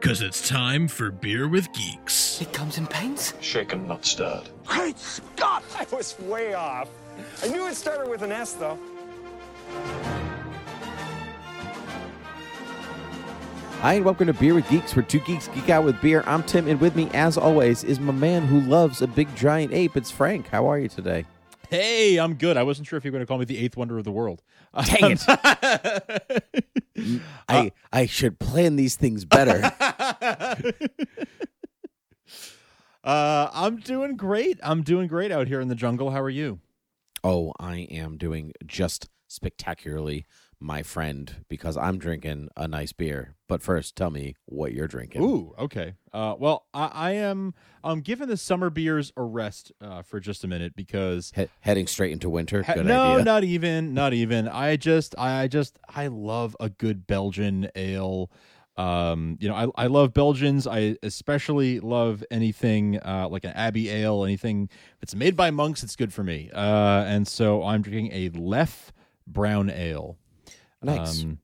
Cause it's time for Beer with Geeks. It comes in paints. Shaken, not stirred. Great Scott! I was way off. I knew it started with an S, though. Hi, and welcome to Beer with Geeks, where two geeks geek out with beer. I'm Tim, and with me, as always, is my man who loves a big giant ape. It's Frank. How are you today? Hey, I'm good. I wasn't sure if you were going to call me the eighth wonder of the world. Dang it. I I should plan these things better. uh, I'm doing great. I'm doing great out here in the jungle. How are you? oh, I am doing just spectacularly, my friend, because I'm drinking a nice beer. But first, tell me what you're drinking. Ooh, okay. Uh, well, I, I am. I'm giving the summer beers a rest uh, for just a minute because He- heading straight into winter. Good no, idea. not even, not even. I just, I just, I love a good Belgian ale. Um, you know, I, I love Belgians. I especially love anything uh, like an Abbey ale. Anything if it's made by monks, it's good for me. Uh, and so I'm drinking a Leffe Brown Ale. Nice. Um,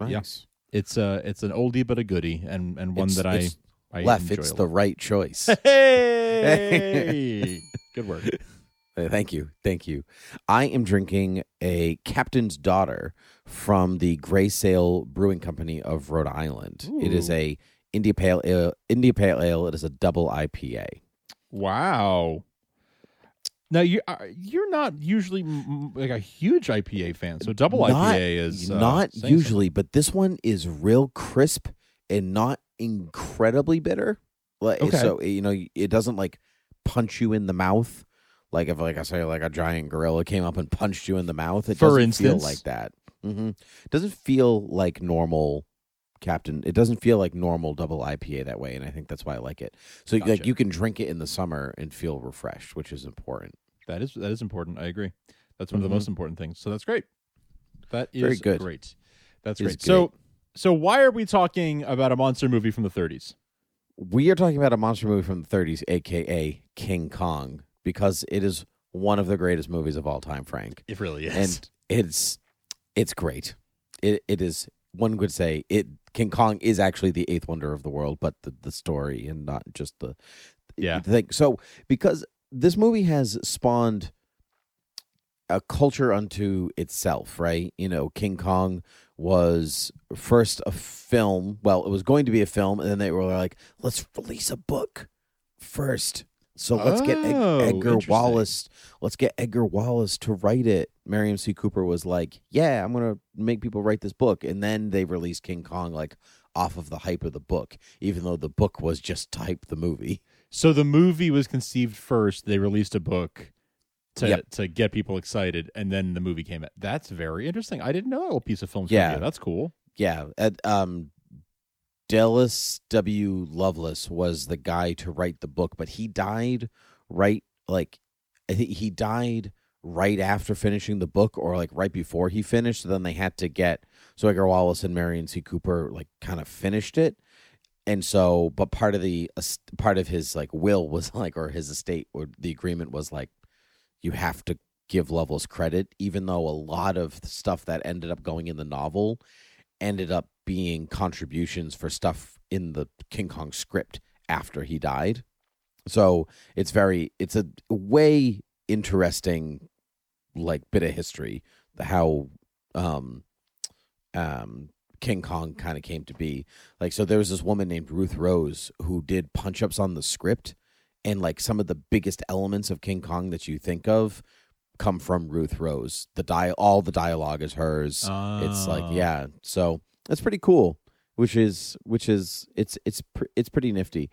nice. it's a, it's an oldie but a goodie, and and one It's- that I, I Left, enjoy it's the right choice. Hey, good work. Uh, Thank you. Thank you. I am drinking a Captain's Daughter from the Grey Sail Brewing Company of Rhode Island. It is Ooh. a India Pale Ale. India Pale Ale. It is a double IPA. Wow. Now you are you're not usually like a huge IPA fan, so double Not- IPA is uh, not usually, but this one is real crisp and not incredibly bitter. Like Okay. so, you know, it doesn't like punch you in the mouth. Like if, like I say, like a giant gorilla came up and punched you in the mouth. It For doesn't instance? feel like that. hmm It doesn't feel like normal Captain. It doesn't feel like normal double IPA that way, and I think that's why I like it. So like you can drink it in the summer and feel refreshed, which is important. That is that is important. I agree. That's one of the Mhm. most important things. So that's great. That is Very good. great. That's great. So so why are we talking about a monster movie from the 30s? We are talking about a monster movie from the 30s, aka King Kong, because it is one of the greatest movies of all time, Frank. It really is. And it's it's great. It it is one would say it King Kong is actually the eighth wonder of the world, but the, the story and not just the Yeah. the thing. So because this movie has spawned a culture unto itself, right? You know, King Kong was first a film. Well, it was going to be a film, and then they were like, let's release a book first. So let's get Ed- Oh, Edgar. Wallace. Let's get Edgar Wallace to write it. Merian C. Cooper was like, "Yeah, I'm gonna make people write this book," and then they released King Kong like off of the hype of the book, even though the book was just to hype the movie. so the movie was conceived first, they released a book to Yep. to get people excited and then the movie came out. That's very interesting. I didn't know that little piece of film Yeah. That's cool. Yeah, Ed, um, Delos W. Lovelace was the guy to write the book, but he died right like I think he died right after finishing the book or like right before he finished. So then they had to get so Edgar Wallace and Merian C. Cooper like kind of finished it. And so, but part of the part of his like will was like, or his estate, or the agreement was like, you have to give Lovelace credit, even though a lot of stuff that ended up going in the novel ended up being contributions for stuff in the King Kong script after he died. So it's very it's a way interesting like bit of history how um um King Kong kind of came to be. Like so there was this woman named Ruth Rose who did punch ups on the script and like some of the biggest elements of King Kong that you think of come from Ruth Rose. The di all the dialogue is hers. It's like Oh. yeah. So that's pretty cool. which is which is it's it's pr- it's pretty nifty.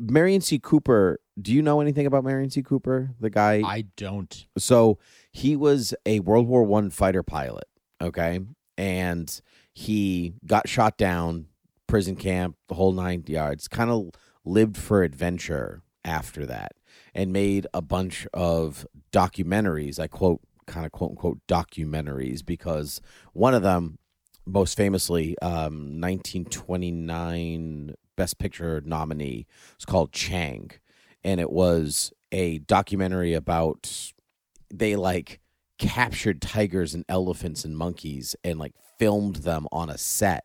Merian C. Cooper. Do you know anything about Merian C. Cooper, the guy? I don't. so he was a World War One fighter pilot. Okay, and he got shot down, prison camp, the whole nine yards. Kind of lived for adventure after that, and made a bunch of documentaries. I quote, kind of quote unquote documentaries, because one of them, most famously, um, 1929 Best Picture nominee, was called Chang, and it was a documentary about they like captured tigers and elephants and monkeys and like filmed them on a set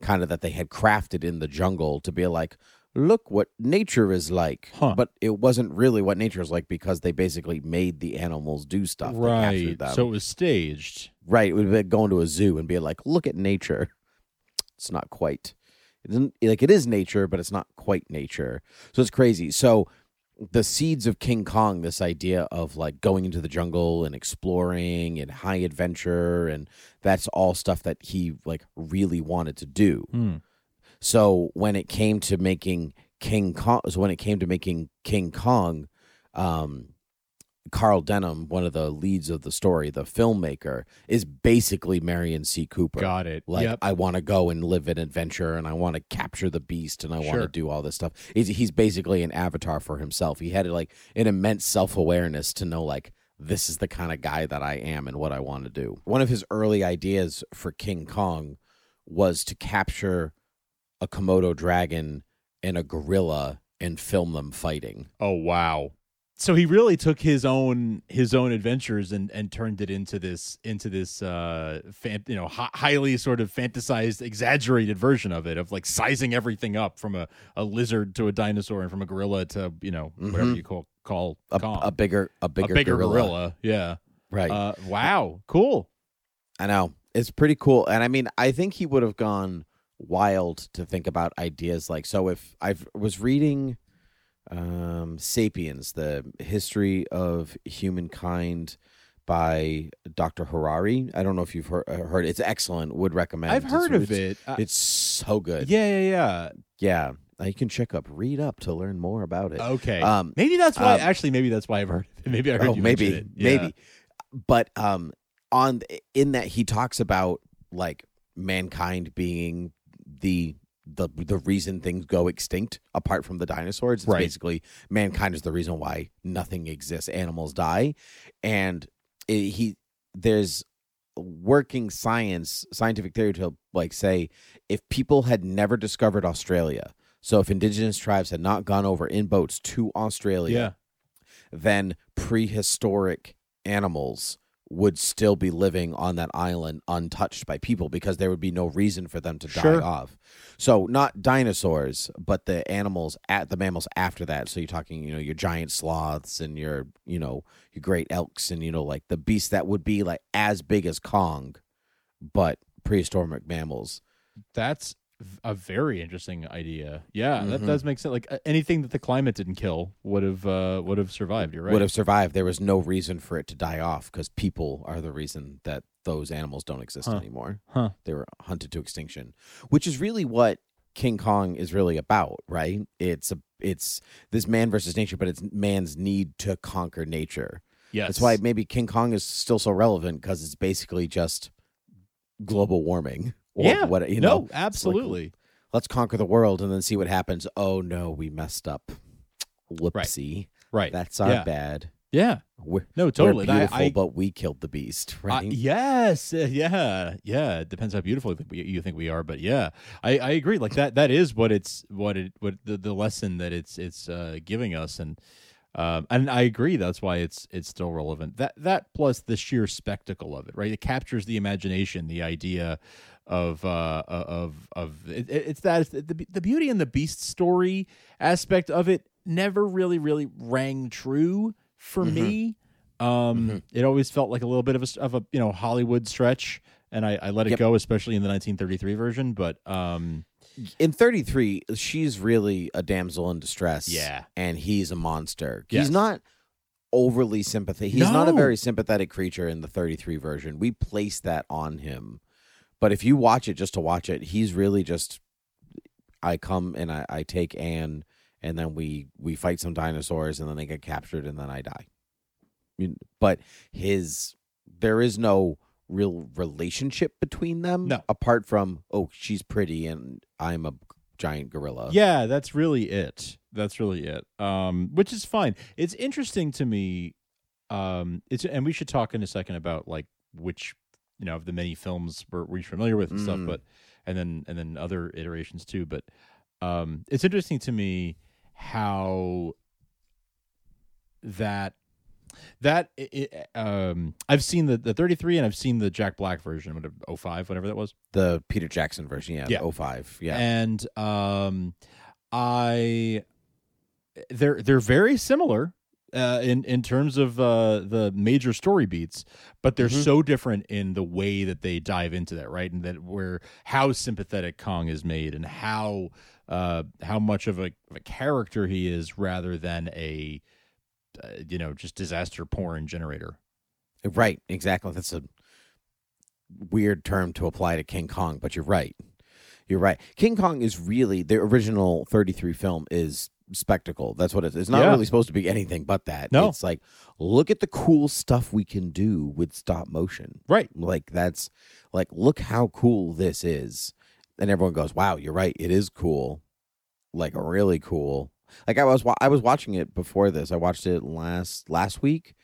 kind of that they had crafted in the jungle to be like look what nature is like Huh. but it wasn't really what nature is like because they basically made the animals do stuff right. So it was staged. right it would be like going to a zoo and be like look at nature it's not quite it isn't like it is nature but it's not quite nature so it's crazy so the seeds of King Kong, this idea of like going into the jungle and exploring and high adventure, and that's all stuff that he like really wanted to do. Hmm. So when it came to making King Kong, so when it came to making King Kong, um, Carl Denham, one of the leads of the story, the filmmaker, is basically Merian C. Cooper. Got it. Like Yep. I want to go and live an adventure, and I want to capture the beast, and I want to do all this stuff. He's, he's basically an avatar for himself. He had like an immense self awareness to know like this is the kind of guy that I am and what I want to do. One of his early ideas for King Kong was to capture a Komodo dragon and a gorilla and film them fighting. Oh wow. So he really took his own his own adventures and and turned it into this into this uh fan, you know hi- highly sort of fantasized exaggerated version of it of like sizing everything up from a, a lizard to a dinosaur and from a gorilla to you know whatever Mhm. you call call A, Kong. a bigger, a bigger, a bigger gorilla. gorilla. Yeah. Right. Uh, wow. Cool. I know. It's pretty cool. And I mean, I think he would have gone wild to think about ideas like so if I was reading um Sapiens, the history of humankind by Dr. Harari. I don't know if you've heard, heard it's excellent. Would recommend. I've It's- heard of it's- it. Uh, It's so good. yeah, yeah, yeah. Yeah. Uh, You can check up, read up to learn more about it. Okay. Um, maybe that's why. um, actually, maybe that's why I've heard. It. Maybe I heard oh, you maybe, it. Yeah. maybe. But um, on in that he talks about like mankind being the the the reason things go extinct apart from the dinosaurs. It's Right. basically mankind is the reason why nothing exists. Animals die, and it, he there's working science scientific theory to like say if people had never discovered Australia. So if indigenous tribes had not gone over in boats to Australia, Yeah. then prehistoric animals would still be living on that island untouched by people because there would be no reason for them to Sure. die off. So not dinosaurs, but the animals at the mammals after that. So you're talking, you know, your giant sloths and your, you know, your great elks and you know, like the beasts that would be like as big as Kong, but prehistoric mammals. That's v- a very interesting idea. Yeah, that Mhm. does make sense. Like anything that the climate didn't kill would have uh, would have survived. You're right. Would have survived. There was no reason for it to die off because people are the reason that those animals don't exist Huh. anymore. Huh. They were hunted to extinction, which is really what King Kong is really about, right? It's a it's this man versus nature, but it's man's need to conquer nature. Yes. That's why maybe King Kong is still so relevant because it's basically just global warming. Yeah. what you no, know? Like, absolutely. let's conquer the world and then see what happens. Oh no, we messed up. Whoopsie. right. That's our yeah. bad. Yeah. We're, No, totally. We're And I- I- but we killed the beast, Uh, right? yes, uh, yeah, yeah. It depends how beautiful you think we- you think we are, but yeah, I, I agree. Like that, that is what it's what it what the, the lesson that it's it's uh, giving us, and um, and I agree. That's why it's it's still relevant. That that plus the sheer spectacle of it, right? It captures the imagination, the idea of uh of of it, it- it's that the the beauty and the beast story aspect of it never really really rang true for Mhm. me. Um, it always felt like a little bit of a of a you know Hollywood stretch, and I, I let it Yep. go, especially in the 1933 version. But um, In 33, she's really a damsel in distress. Yeah. And he's a monster. Yes. He's not overly sympathetic. He's not a very sympathetic creature in the 33 version. We place that on him. But if you watch it just to watch it, he's really just. I come and I, I take Anne, and then we we fight some dinosaurs, and then they get captured, and then I die. You- But his there is no real relationship between them. No. apart from oh she's pretty and I'm a giant gorilla. Yeah, that's really it. That's really it. Um, which is fine. It's interesting to me. Um, it's and we should talk in a second about like which you know of the many films we're, we're familiar with and stuff, Mm. but and then and then other iterations too. But um, it's interesting to me how that that i i um I've seen the the 33 and I've seen the Jack Black version, whatever 05, whatever that was. the Peter Jackson version. Yeah, Yeah. yeah. 05. Yeah, And um I they're they're very similar uh in in terms of uh the major story beats, but they're Mhm. so different in the way that they dive into that, right? And that where how sympathetic Kong is made and how uh how much of a, of a character he is rather than a uh, you know, just disaster porn generator. right. Exactly. That's a weird term to apply to King Kong, but you're right. You're right. King Kong is really the original 33 film is spectacle. That's what it is. It's not Yeah. really supposed to be anything but that. No. It's like look at the cool stuff we can do with stop motion. Right. Like that's like look how cool this is. And everyone goes, "Wow, you're right. It is cool." Like really cool. Like I was I was watching it before this. I watched it last last week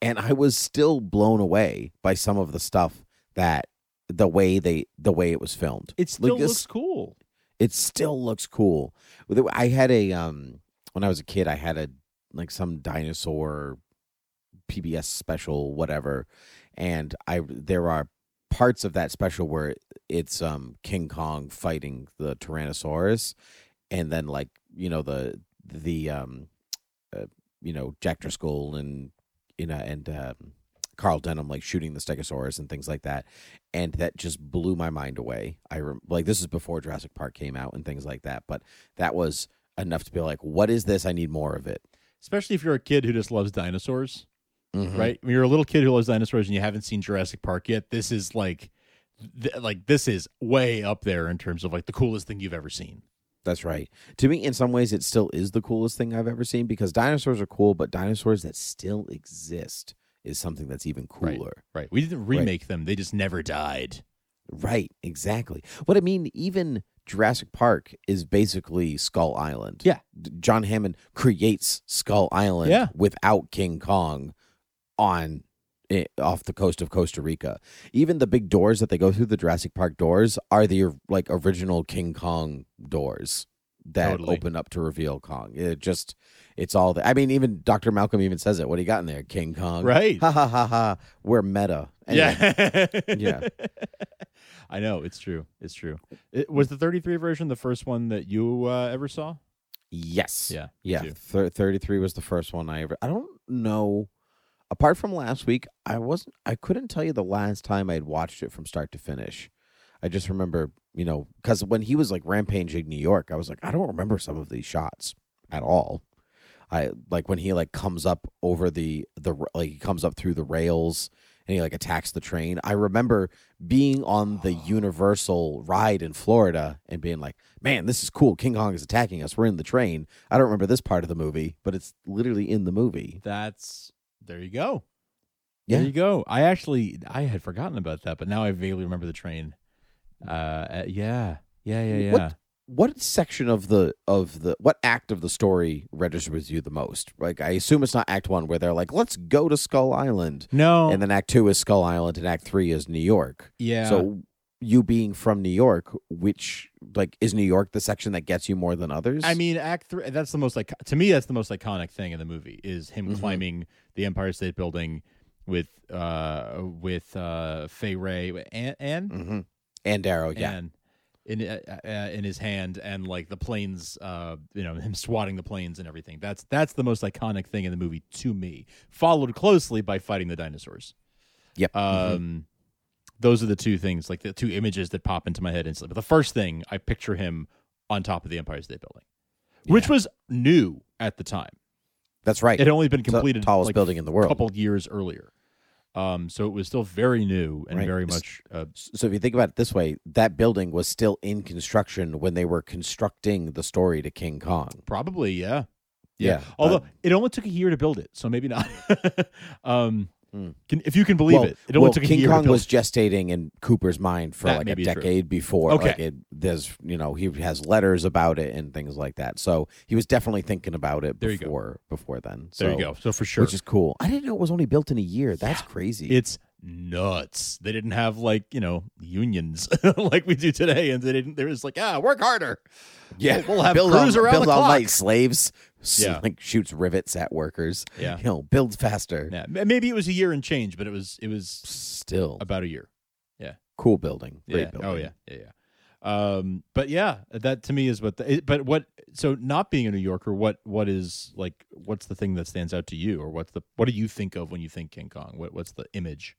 and I was still blown away by some of the stuff that the way they the way it was filmed. It still Like, this- looks cool. It still looks cool. I had a um when I was a kid, I had a like some dinosaur PBS special, whatever, and I there are parts of that special where it's um King Kong fighting the Tyrannosaurus, and then like you know the the um uh, you know Jack Driscoll and you know and um, Carl Denham like shooting the Stegosaurus and things like that, and that just blew my mind away. I rem- like this is before Jurassic Park came out and things like that, but that was enough to be like, what is this? I need more of it. Especially if you're a kid who just loves dinosaurs. Mhm. right? When you're a little kid who loves dinosaurs and you haven't seen Jurassic Park yet, this is like, th- like this is way up there in terms of like the coolest thing you've ever seen. That's right. To me, in some ways, it still is the coolest thing I've ever seen because dinosaurs are cool, but dinosaurs that still exist is something that's even cooler. Right? We didn't remake them; they just never died. Right, exactly. What I mean, even Jurassic Park is basically Skull Island. Yeah. John Hammond creates Skull Island Yeah. without King Kong on eh, off the coast of Costa Rica. Even the big doors that they go through, the Jurassic Park doors, are the like original King Kong doors that Totally. open up to reveal Kong. It just it's all the I mean, even Dr. Malcolm even says it. What do you got in there? King Kong. Right. Ha ha ha ha. We're meta. Anyway, Yeah, Yeah. I know it's true. It's true. It, was the 33 version the first one that you uh, ever saw? Yes. Yeah, Yeah. Thir- 33 was the first one I ever. I don't know. Apart from last week, I wasn't. I couldn't tell you the last time I'd watched it from start to finish. I just remember, you know, because when he was like rampaging New York, I was like, I don't remember some of these shots at all. I like when he like comes up over the the like he comes up through the rails and he like attacks the train. I remember being on the Universal ride in Florida and being like, "Man, this is cool. King Kong is attacking us. We're in the train." I don't remember this part of the movie, but it's literally in the movie. That's there you go. Yeah. There you go. I actually I had forgotten about that, but now I vaguely remember the train. Uh, uh, yeah, yeah, yeah, yeah. What what section of the of the what act of the story registers with you the most? Like I assume it's not Act One where they're like, "Let's go to Skull Island," No, and then Act Two is Skull Island, and Act Three is New York. yeah. So you being from New York, which like is New York the section that gets you more than others? I mean, Act Three. That's the most like to me. That's the most iconic thing in the movie is him Mhm. climbing the Empire State Building with uh with uh Fay Wray and and hmm and Darrow, yeah, and in uh, uh, in his hand and like the planes uh you know him swatting the planes and everything. That's that's the most iconic thing in the movie to me followed closely by fighting the dinosaurs. Yep. um Mhm. those are the two things like the two images that pop into my head instantly. But the first thing i picture him on top of the empire state building which was new at the time. That's right. it had only been It's the completed tallest like, building in the world. a couple years earlier Um, so it was still very new and Right. very much. Uh, So if you think about it this way, that building was still in construction when they were constructing the story to King Kong. probably, yeah. Yeah, Although but- it only took a year to build it, so maybe not. um, Hmm. can, if you can believe well, it, it only well, took a King Kong was gestating in Cooper's mind for That like a be true. decade before. Okay. Like it, there's, you know, he has letters about it and things like that. So he was definitely thinking about it There before before then. So, there you go. So for sure, Which is cool. I didn't know it was only built in a year. That's crazy. it's nuts. They didn't have like you know unions like we do today, and they didn't. There was like ah, work harder. yeah, we'll, we'll have build crews all, around build the all clock. night slaves. Yeah. like shoots rivets at workers. Yeah. you know, builds faster. Yeah, maybe it was a year and change, but it was it was Still, about a year. Yeah, cool building. Great yeah. building. Oh yeah. Yeah. Yeah. Um, but yeah, that to me is what the, but what, so not being a New Yorker, what, what is like, what's the thing that stands out to you or what's the, what do you think of when you think King Kong? What, what's the image?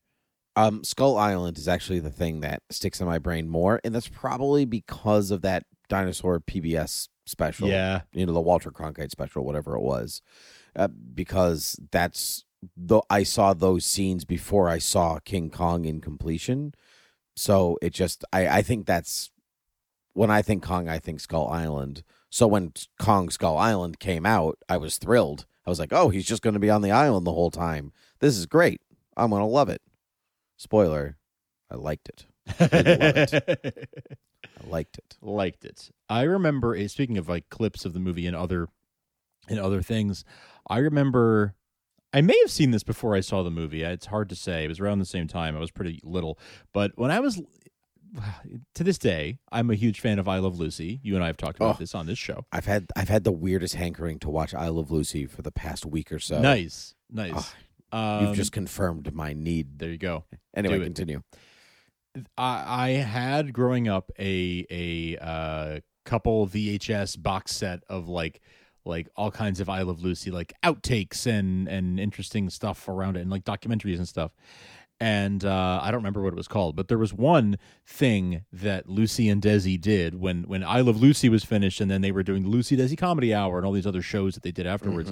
Um, Skull Island is actually the thing that sticks in my brain more, and that's probably because of that dinosaur PBS special. Yeah. you know, the Walter Cronkite special, whatever it was, uh, because that's the I saw those scenes before I saw King Kong in completion. So it just I I think that's when I think Kong, I think Skull Island. So when Kong Skull Island came out, I was thrilled. I was like, oh, he's just going to be on the island the whole time. This is great. I'm going to love it. Spoiler, I liked it. didn't love I liked it. liked it. I remember eh, speaking of like clips of the movie and other and other things. I remember I may have seen this before I saw the movie. It's hard to say. It was around the same time. I was pretty little, but when I was to this day, I'm a huge fan of I Love Lucy. You and I have talked about Oh. this on this show. I've had I've had the weirdest hankering to watch I Love Lucy for the past week or so. nice, nice. Um, You've just confirmed my need. there you go. Anyway, do it. I, I had growing up a a uh, couple VHS box set of like like all kinds of I Love Lucy like outtakes and and interesting stuff around it and like documentaries and stuff. And uh, I don't remember what it was called, but there was one thing that Lucy and Desi did when when I Love Lucy was finished, and then they were doing Lucy Desi Comedy Hour and all these other shows that they did afterwards.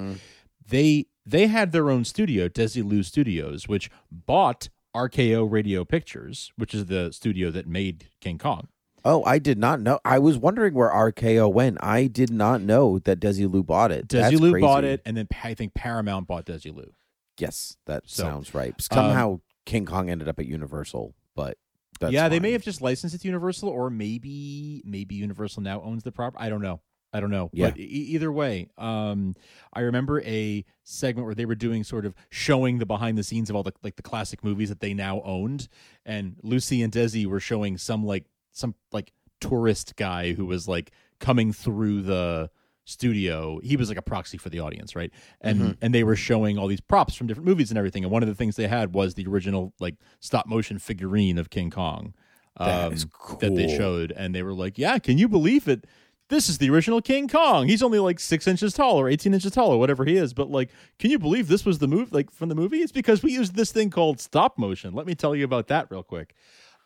They they had their own studio, Desilu Studios, which bought RKO Radio Pictures, which is the studio that made King Kong. Oh, I did not know. I was wondering where RKO went. I did not know that Desilu bought it. That's Desilu crazy. bought it, and then I think Paramount bought Desilu. Yes, that So, sounds right. Um, Somehow King Kong ended up at Universal, but that's yeah, they may have just licensed it to Universal, or maybe maybe Universal now owns the property. I don't know. I don't know. Yeah. But e- either way, um, I remember a segment where they were doing sort of showing the behind the scenes of all the like the classic movies that they now owned, and Lucy and Desi were showing some like some like tourist guy who was like coming through the studio he was like a proxy for the audience right and Mm-hmm. and they were showing all these props from different movies and everything and one of the things they had was the original like stop motion figurine of king kong That is that they showed and they were like yeah can you believe it this is the original king kong he's only like six inches tall or 18 inches tall or whatever he is but like can you believe this was the move like from the movie it's because we used this thing called stop motion let me tell you about that real quick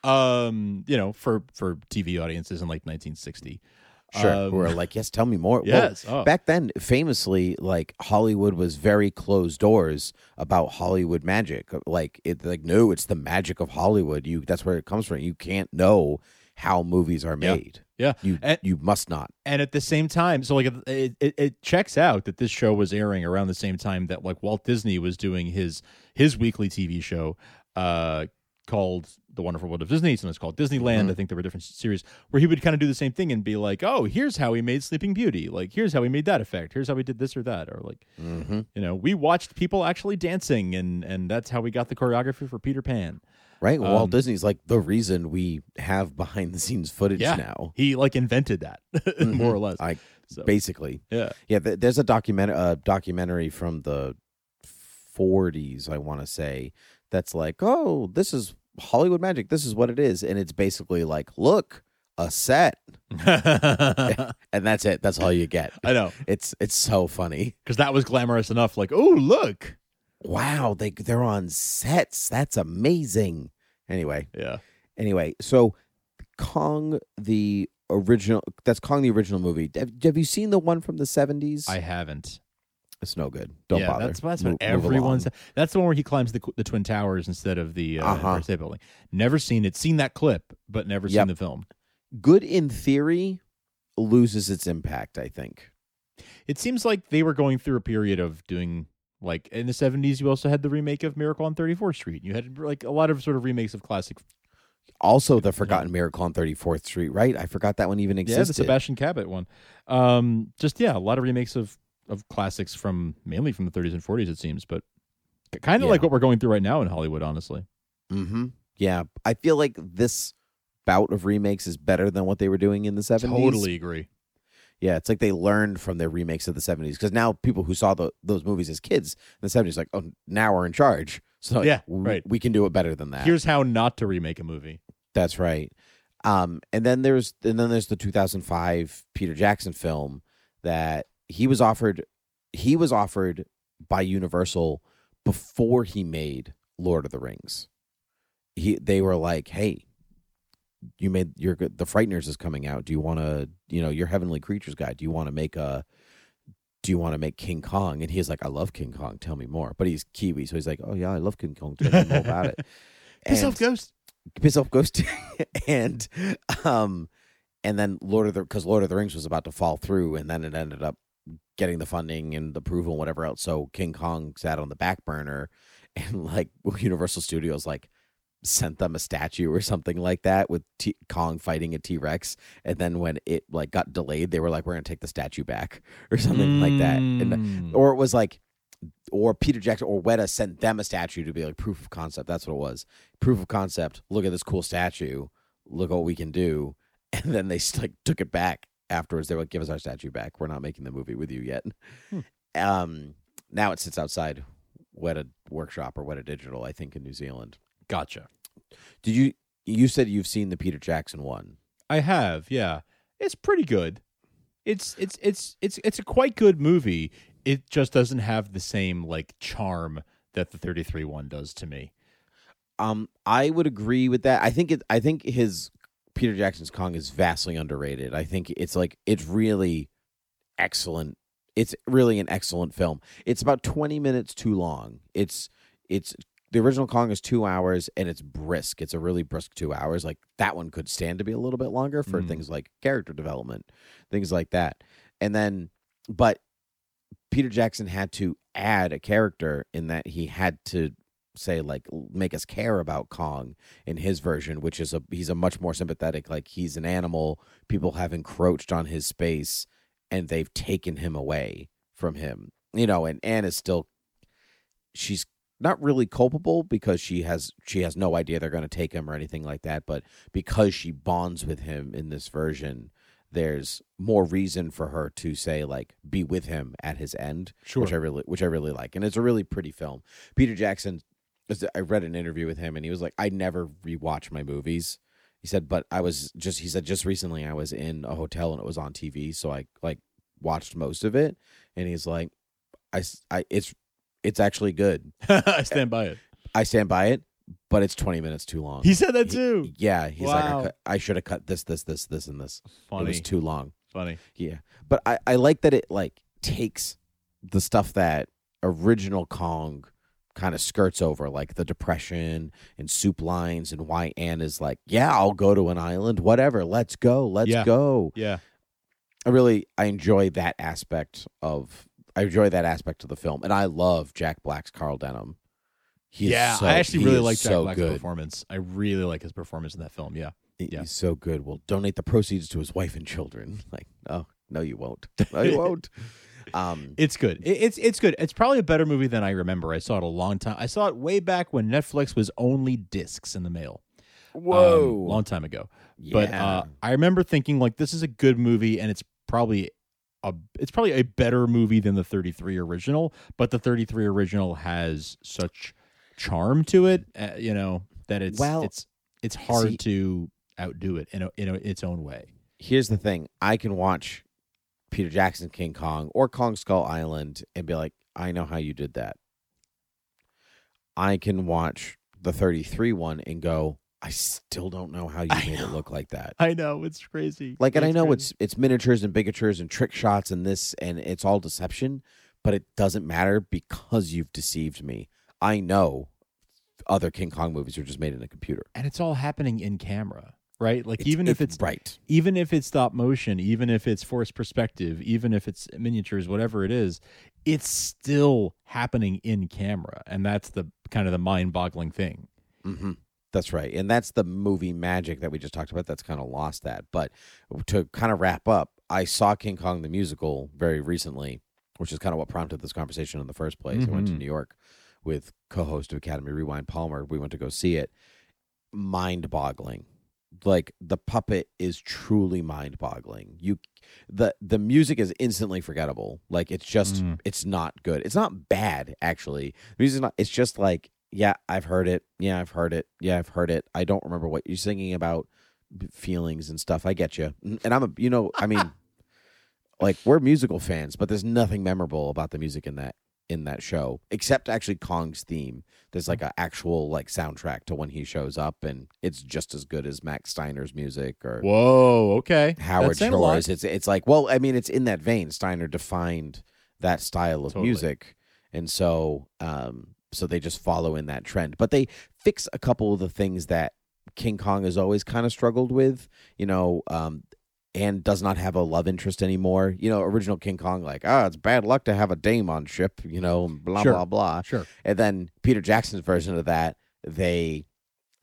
um you know for for tv audiences in like 1960 Sure. Um, who are like, yes, tell me more. Well, Yes, oh. Back then, famously, like Hollywood was very closed doors about Hollywood magic. Like it, like no, it's the magic of Hollywood. You that's where it comes from. You can't know how movies are made. yeah. You and, you must not. and at the same time so like it, it, it checks out that this show was airing around the same time that like walt disney was doing his his weekly tv show uh called the wonderful world of disney. Sometimes called disneyland. I think there were different series where he would kind of do the same thing and be like oh here's how he made sleeping beauty. Like here's how he made that effect. Here's how we did this or that. Or like Mm-hmm. you know we watched people actually dancing and and that's how we got the choreography for peter pan Right? Um, Walt Disney's like the reason we have behind the scenes footage yeah now. he like invented that more or less I so, basically. yeah Yeah, th- there's a document uh, documentary from the 40s, I want to say, that's like, oh, this is Hollywood magic. This is what it is, and it's basically like, look, a set, and that's it. That's all you get. I know It's it's so funny. because that was glamorous enough. Like, oh look, Wow, they they're on sets. That's amazing. Anyway, yeah, anyway, so Kong the original. That's Kong the original movie. Have, have you seen the one from the 70s? I haven't. It's no good. Don't yeah, bother. That's, that's what move everyone's. that's the one where he climbs the the twin towers instead of the uh, Uh-huh. State Building. Never seen it. Seen that clip, but never Yep. seen the film. good in theory, loses its impact. I think. It seems like they were going through a period of doing like in the seventies. You also had the remake of Miracle on Thirty Fourth Street. You had like a lot of sort of remakes of classic. Also, the Forgotten Miracle on Thirty Fourth Street. Right, I forgot that one even existed. Yeah, the Sebastian Cabot one. Um, just yeah, a lot of remakes of of classics from mainly from the thirties and forties. It seems, but kind of Yeah. like what we're going through right now in Hollywood. Honestly, Mm-hmm. Yeah, I feel like this bout of remakes is better than what they were doing in the seventies. totally agree. Yeah, it's like they learned from their remakes of the seventies because now people who saw the, those movies as kids in the seventies, like, oh, now we're in charge. So Yeah, we, right. we can do it better than that. Here's how not to remake a movie. That's right. Um, and then there's and then there's the 2005 Peter Jackson film that he was offered. He was offered by Universal before he made Lord of the Rings. He they were like, "Hey, you made your The Frighteners is coming out. Do you want to, you know, your Heavenly Creatures guy? Do you want to make a do you want to make King Kong?" And he's like, "I love King Kong. Tell me more." But he's Kiwi, so he's like, "Oh yeah, I love King Kong. Tell me more about it." Piss And- off, Ghost. piss off ghost and um and then lord of the because lord of the rings was about to fall through and then it ended up getting the funding and the approval and whatever else so king kong sat on the back burner and like universal studios like sent them a statue or something like that with T- kong fighting a t-rex and then when it like got delayed they were like we're gonna take the statue back or something like that and Mm. or it was like or Peter Jackson or Weta sent them a statue to be like proof of concept. That's what it was. Proof of concept. Look at this cool statue. Look what we can do. And then they like took it back afterwards. They were like, "Give us our statue back. We're not making the movie with you yet." Um, now it sits outside Weta Workshop or Weta Digital, I think, in New Zealand. Gotcha. Did you? You said you've seen the Peter Jackson one. I have, yeah. It's pretty good. It's it's it's it's it's a quite good movie. It just doesn't have the same like charm that the 33 one does to me. Um, I would agree with that. I think it. I think his Peter Jackson's Kong is vastly underrated. I think it's like it's really excellent. It's really an excellent film. It's about twenty minutes too long. It's it's the original Kong is two hours and it's brisk. It's a really brisk two hours. Like that one could stand to be a little bit longer for Mm. things like character development, things like that. And then, but Peter Jackson had to add a character in that he had to say like make us care about Kong in his version, which is a he's a much more sympathetic like he's an animal. People have encroached on his space and they've taken him away from him. You know, and Anne is still she's not really culpable because she has she has no idea they're going to take him or anything like that, but because she bonds with him in this version, there's more reason for her to say like be with him at his end, Sure. which I really which I really like, and it's a really pretty film. Peter Jackson, I read an interview with him, and he was like, I never rewatch my movies. He said, but I was just he said just recently I was in a hotel and it was on TV, so I like watched most of it, and he's like, I, I it's it's actually good. I stand by it. I stand by it, but it's 20 minutes too long. He said that He- too. yeah, he's like, I, cut, I should have cut this, this, this, this, and this. It Funny. was too long. Funny. Yeah, but I, I like that it like takes the stuff that original Kong kind of skirts over, like the depression and soup lines, and why Anne is like, yeah, I'll go to an island, whatever, let's go, let's Yeah. go. Yeah. I really I enjoy that aspect of I enjoy that aspect of the film, and I love Jack Black's Carl Denham. He's yeah, so- I actually really like Jack so Black's good. performance. I really like his performance in that film. Yeah. He- Yeah. He's so good. We'll donate the proceeds to his wife and children. Like, oh no, you won't. No, you won't. Um, It's good. It- It's it's good. It's probably a better movie than I remember. I saw it a long time. I saw it way back when Netflix was only discs in the mail. whoa, um, long time ago. But uh, I remember thinking like this is a good movie, and it's probably a it's probably a better movie than the 33 original. But the 33 original has such charm to it, uh, you know, that it's Well, it's it's hard see- to outdo it in a, in a, its own way. here's the thing: I can watch Peter Jackson King Kong or Kong Skull Island and be like, I know how you did that. I can watch the 33 one and go, I still don't know how you I made it look like that. I know it's crazy. Like, and I know crazy. it's it's miniatures and bigatures and trick shots and this, and it's all deception. but it doesn't matter because you've deceived me. I know other King Kong movies are just made in a computer. and it's all happening in camera, right? Like It's- even if it's right, even if it's stop motion, even if it's forced perspective, even if it's miniatures, whatever it is, it's still happening in camera, and that's the kind of the mind-boggling thing. hmm That's right. And that's the movie magic that we just talked about. That's kind of lost that. But to kind of wrap up, I saw King Kong the musical very recently, which is kind of what prompted this conversation in the first place. I went to Mhm. New York with co host of Academy Rewind Palmer. We went to go see it. Mind boggling. Like the puppet is truly mind boggling. You the the music is instantly forgettable. Like it's just Mm. it's not good. It's not bad actually. The music's not it's just like yeah, I've heard it. Yeah, I've heard it. Yeah, I've heard it. I don't remember what you're singing about feelings and stuff. I get you. And I'm a you know, I mean like we're musical fans, but there's nothing memorable about the music in that in that show except actually Kong's theme. There's like an actual like soundtrack to when he shows up and it's just as good as Max Steiner's music or Whoa, okay, Howard That's saying a lot. Shore's. It's it's like well, I mean, it's in that vein. Steiner defined that style of Totally. music, and so um, so they just follow in that trend. But they fix a couple of the things that King Kong has always kind of struggled with. You know, um, and does not have a love interest anymore. You know, original King Kong, like, ah, it's bad luck to have a dame on ship. You know, blah Sure. blah blah. Sure. And then Peter Jackson's version of that, they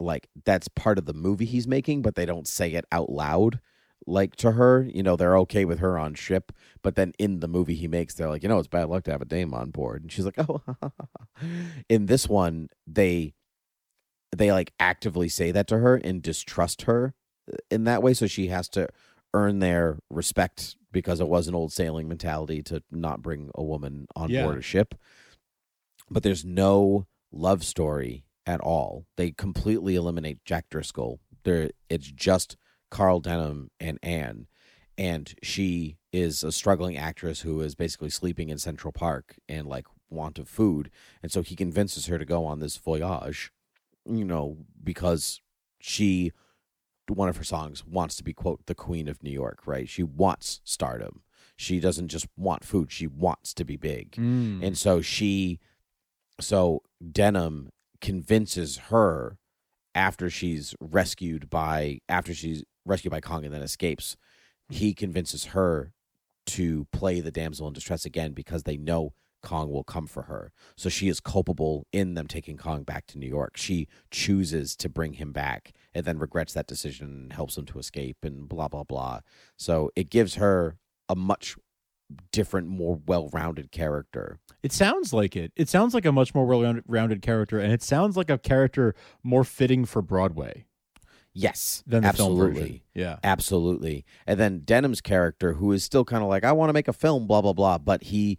like that's part of the movie he's making, but they don't say it out loud like to her. You know, they're okay with her on ship, but then in the movie he makes, they're like, you know, it's bad luck to have a dame on board. And she's like, oh, in this one, they they like actively say that to her and distrust her uh, in that way, so she has to earn their respect because it was an old sailing mentality to not bring a woman on Yeah. board a ship. But there's no love story at all. They completely eliminate Jack Driscoll. There, it's just Carl Denham and Anne, and she is a struggling actress who is basically sleeping in Central Park and like want of food, and so he convinces her to go on this voyage, you know, because she one of her songs wants to be quote the queen of New York, right? She wants stardom. She doesn't just want food, she wants to be big. Mm. And so she so Denham convinces her after she's rescued by after she's rescued by Kong and then escapes, he convinces her to play the damsel in distress again because they know Kong will come for her. So she is culpable in them taking Kong back to New York. She chooses to bring him back and then regrets that decision and helps him to escape and blah blah blah. So it gives her a much different, more well-rounded character. It sounds like it. It sounds like a much more well-rounded character, and it sounds like a character more fitting for Broadway Yes, than the absolutely. film version. Yeah. Absolutely. And then Denham's character, who is still kind of like, I want to make a film, blah, blah, blah. But he,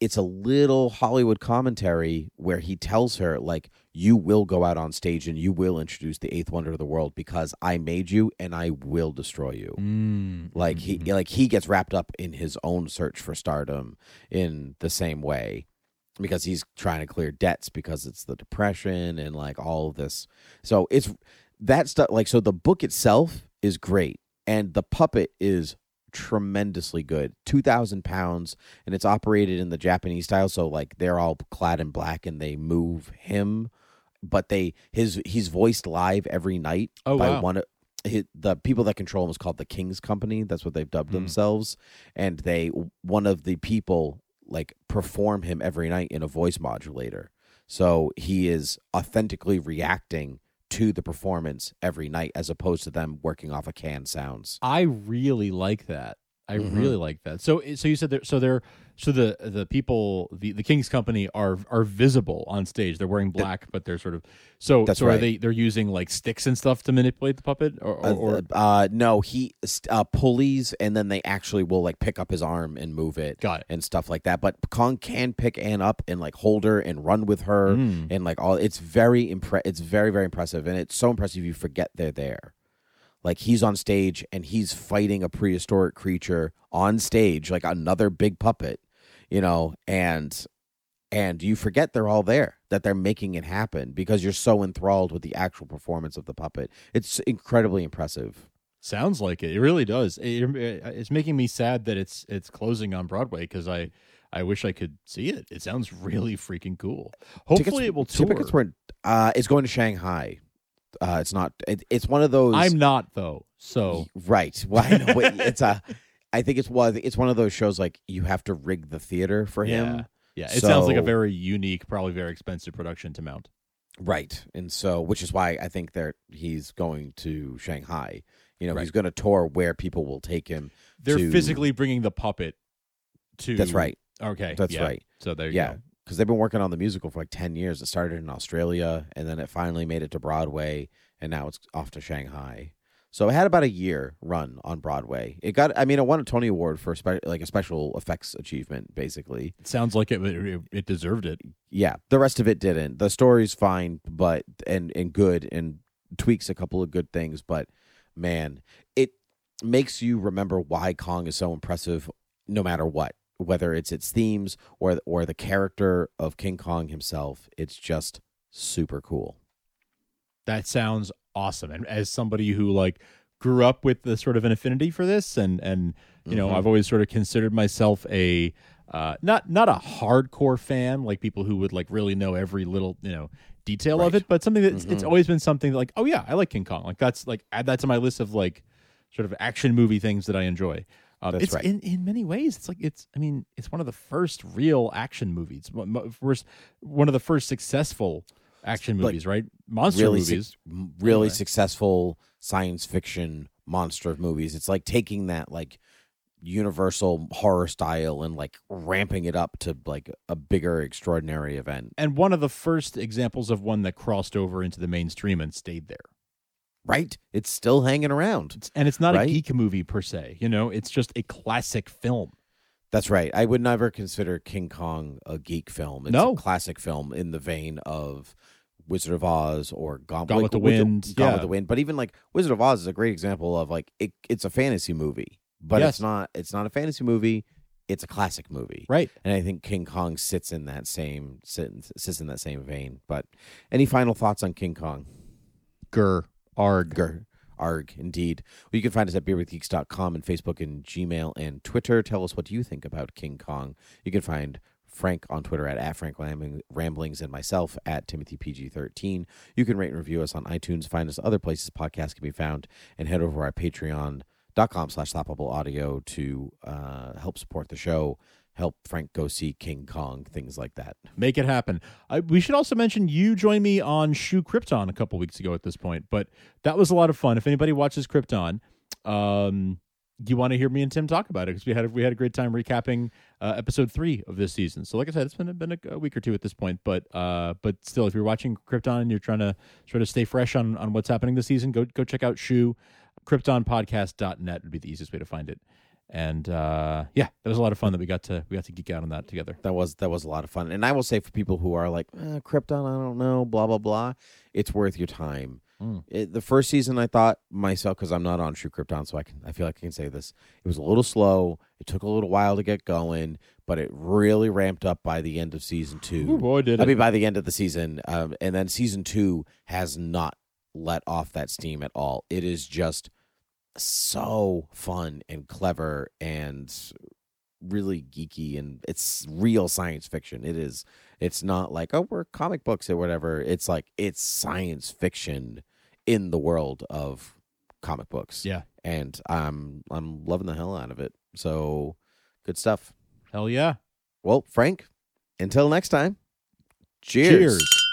it's a little Hollywood commentary where he tells her, like, you will go out on stage and you will introduce the eighth wonder of the world because I made you and I will destroy you. Mm. Like he like he gets wrapped up in his own search for stardom in the same way because he's trying to clear debts because it's the depression and like all of this. So it's that stuff like so the book itself is great and the puppet is tremendously good 2000 pounds and it's operated in the japanese style so like they're all clad in black and they move him but they his he's voiced live every night Oh, by wow. one of hi- the people that control him is called the King's Company. That's what they've dubbed Hmm. themselves. And they one of the people like perform him every night in a voice modulator. So he is authentically reacting to the performance every night as opposed to them working off of canned sounds. I really like that. I Mhm. really like that. So, so you said that. So they're so the the people the the King's Company are are visible on stage. They're wearing black, but they're sort of so. That's so are they they're using like sticks and stuff to manipulate the puppet, or, or, Uh, or uh, no, he uh, pulleys, and then they actually will like pick up his arm and move it, Got it. and stuff like that. But Kong can pick Anne up and like hold her and run with her, Mm. and like all. It's very impre- It's very very impressive, and it's so impressive you forget they're there. Like he's on stage and he's fighting a prehistoric creature on stage, like another big puppet, you know, and and you forget they're all there, that they're making it happen because you're so enthralled with the actual performance of the puppet. It's incredibly impressive. Sounds like it. It really does. It, it's making me sad that it's it's closing on Broadway because I I wish I could see it. It sounds really freaking cool. Hopefully, Tickets- it will tour. Tickets were. Uh, it's going to Shanghai. Uh, it's not. It, it's one of those. I'm not though. So right. Well, I know, it's a. I think it's one. It's one of those shows like you have to rig the theater for yeah, him. yeah. It sounds like a very unique, probably very expensive production to mount. Right. And so, which is why I think that he's going to Shanghai. You know, Right. he's going to tour where people will take him. They're to- physically bringing the puppet to. That's right. Okay, That's yeah. right. So there you Yeah. go. Because they've been working on the musical for like 10 years. It started in Australia and then it finally made it to Broadway and now it's off to Shanghai. So it had about a year run on Broadway. It got, I mean, it won a Tony Award for spe- like a special effects achievement, basically. It sounds like it, it it deserved it. Yeah. The rest of it didn't. The story's fine, but, and, and good and tweaks a couple of good things, but man, it makes you remember why Kong is so impressive no matter what. Whether it's its themes or or the character of King Kong himself, it's just super cool. That sounds awesome. And as somebody who like grew up with the sort of an affinity for this, and and you know, Mhm. I've always sort of considered myself a uh, not not a hardcore fan, like people who would like really know every little you know detail of it, but something that's it's Mhm. always been something that, like, oh yeah, I like King Kong. Like that's like add that to my list of like sort of action movie things that I enjoy. Um, That's it's right. in, in many ways, it's like it's. I mean, it's one of the first real action movies. Mo- mo- First, one of the first successful action Like, movies, right? Monster really movies. m- really successful science fiction monster movies. It's like taking that like universal horror style and like ramping it up to like a bigger extraordinary event. and one of the first examples of one that crossed over into the mainstream and stayed there. Right? It's still hanging around. It's, and it's not Right? a geek movie per se, you know, it's just a classic film. That's right. I would never consider King Kong a geek film. It's No. a classic film in the vein of Wizard of Oz or Gone, Gone like, with the Wind, Gone yeah. with the Wind. But even like Wizard of Oz is a great example of like it, it's a fantasy movie, but Yes. it's not. It's not a fantasy movie. It's a classic movie, Right. And I think King Kong sits in that same sits, sits in that same vein. But any final thoughts on King Kong? Gur, arg. Grr. Arg, indeed. Well, you can find us at beerwithgeeks.com and Facebook and Gmail and Twitter. Tell us what you think about King Kong. You can find Frank on Twitter at, at Frank Ramblings and myself at Timothy PG13. You can rate and review us on iTunes. Find us other places podcasts can be found and head over to our patreon.com slash Laughable audio to uh, help support the show, help Frank go see King Kong, things like that. Make it happen. I, we should also mention you joined me on Shoe Krypton a couple weeks ago at this point, but that was a lot of fun. If anybody watches Krypton, um, you want to hear me and Tim talk about it because we had we had a great time recapping uh, episode three of this season. So, like I said, it's been been a, a week or two at this point, but uh, but still, if you're watching Krypton and you're trying to sort of stay fresh on on what's happening this season, go go check out Shoe. KryptonPodcast.net would be the easiest way to find it. And uh, yeah, that was a lot of fun that we got to we got to geek out on that together. That was that was a lot of fun, and I will say for people who are like eh, Krypton, I don't know, blah blah blah, it's worth your time. Mm. It, the first season, I thought myself because I'm not on True Krypton, so I can I feel like I can say this. It was a little slow. It took a little while to get going, but it really ramped up by the end of season two. Ooh, boy, did I it. mean, by the end of the season, um, and then season two has not let off that steam at all. It is just so fun and clever and really geeky and it's real science fiction. It is. It's not like oh we're comic books or whatever. It's like it's science fiction in the world of comic books. Yeah. and I'm I'm loving the hell out of it. So good stuff. Hell yeah. Well, Frank, until next time. cheers. Cheers.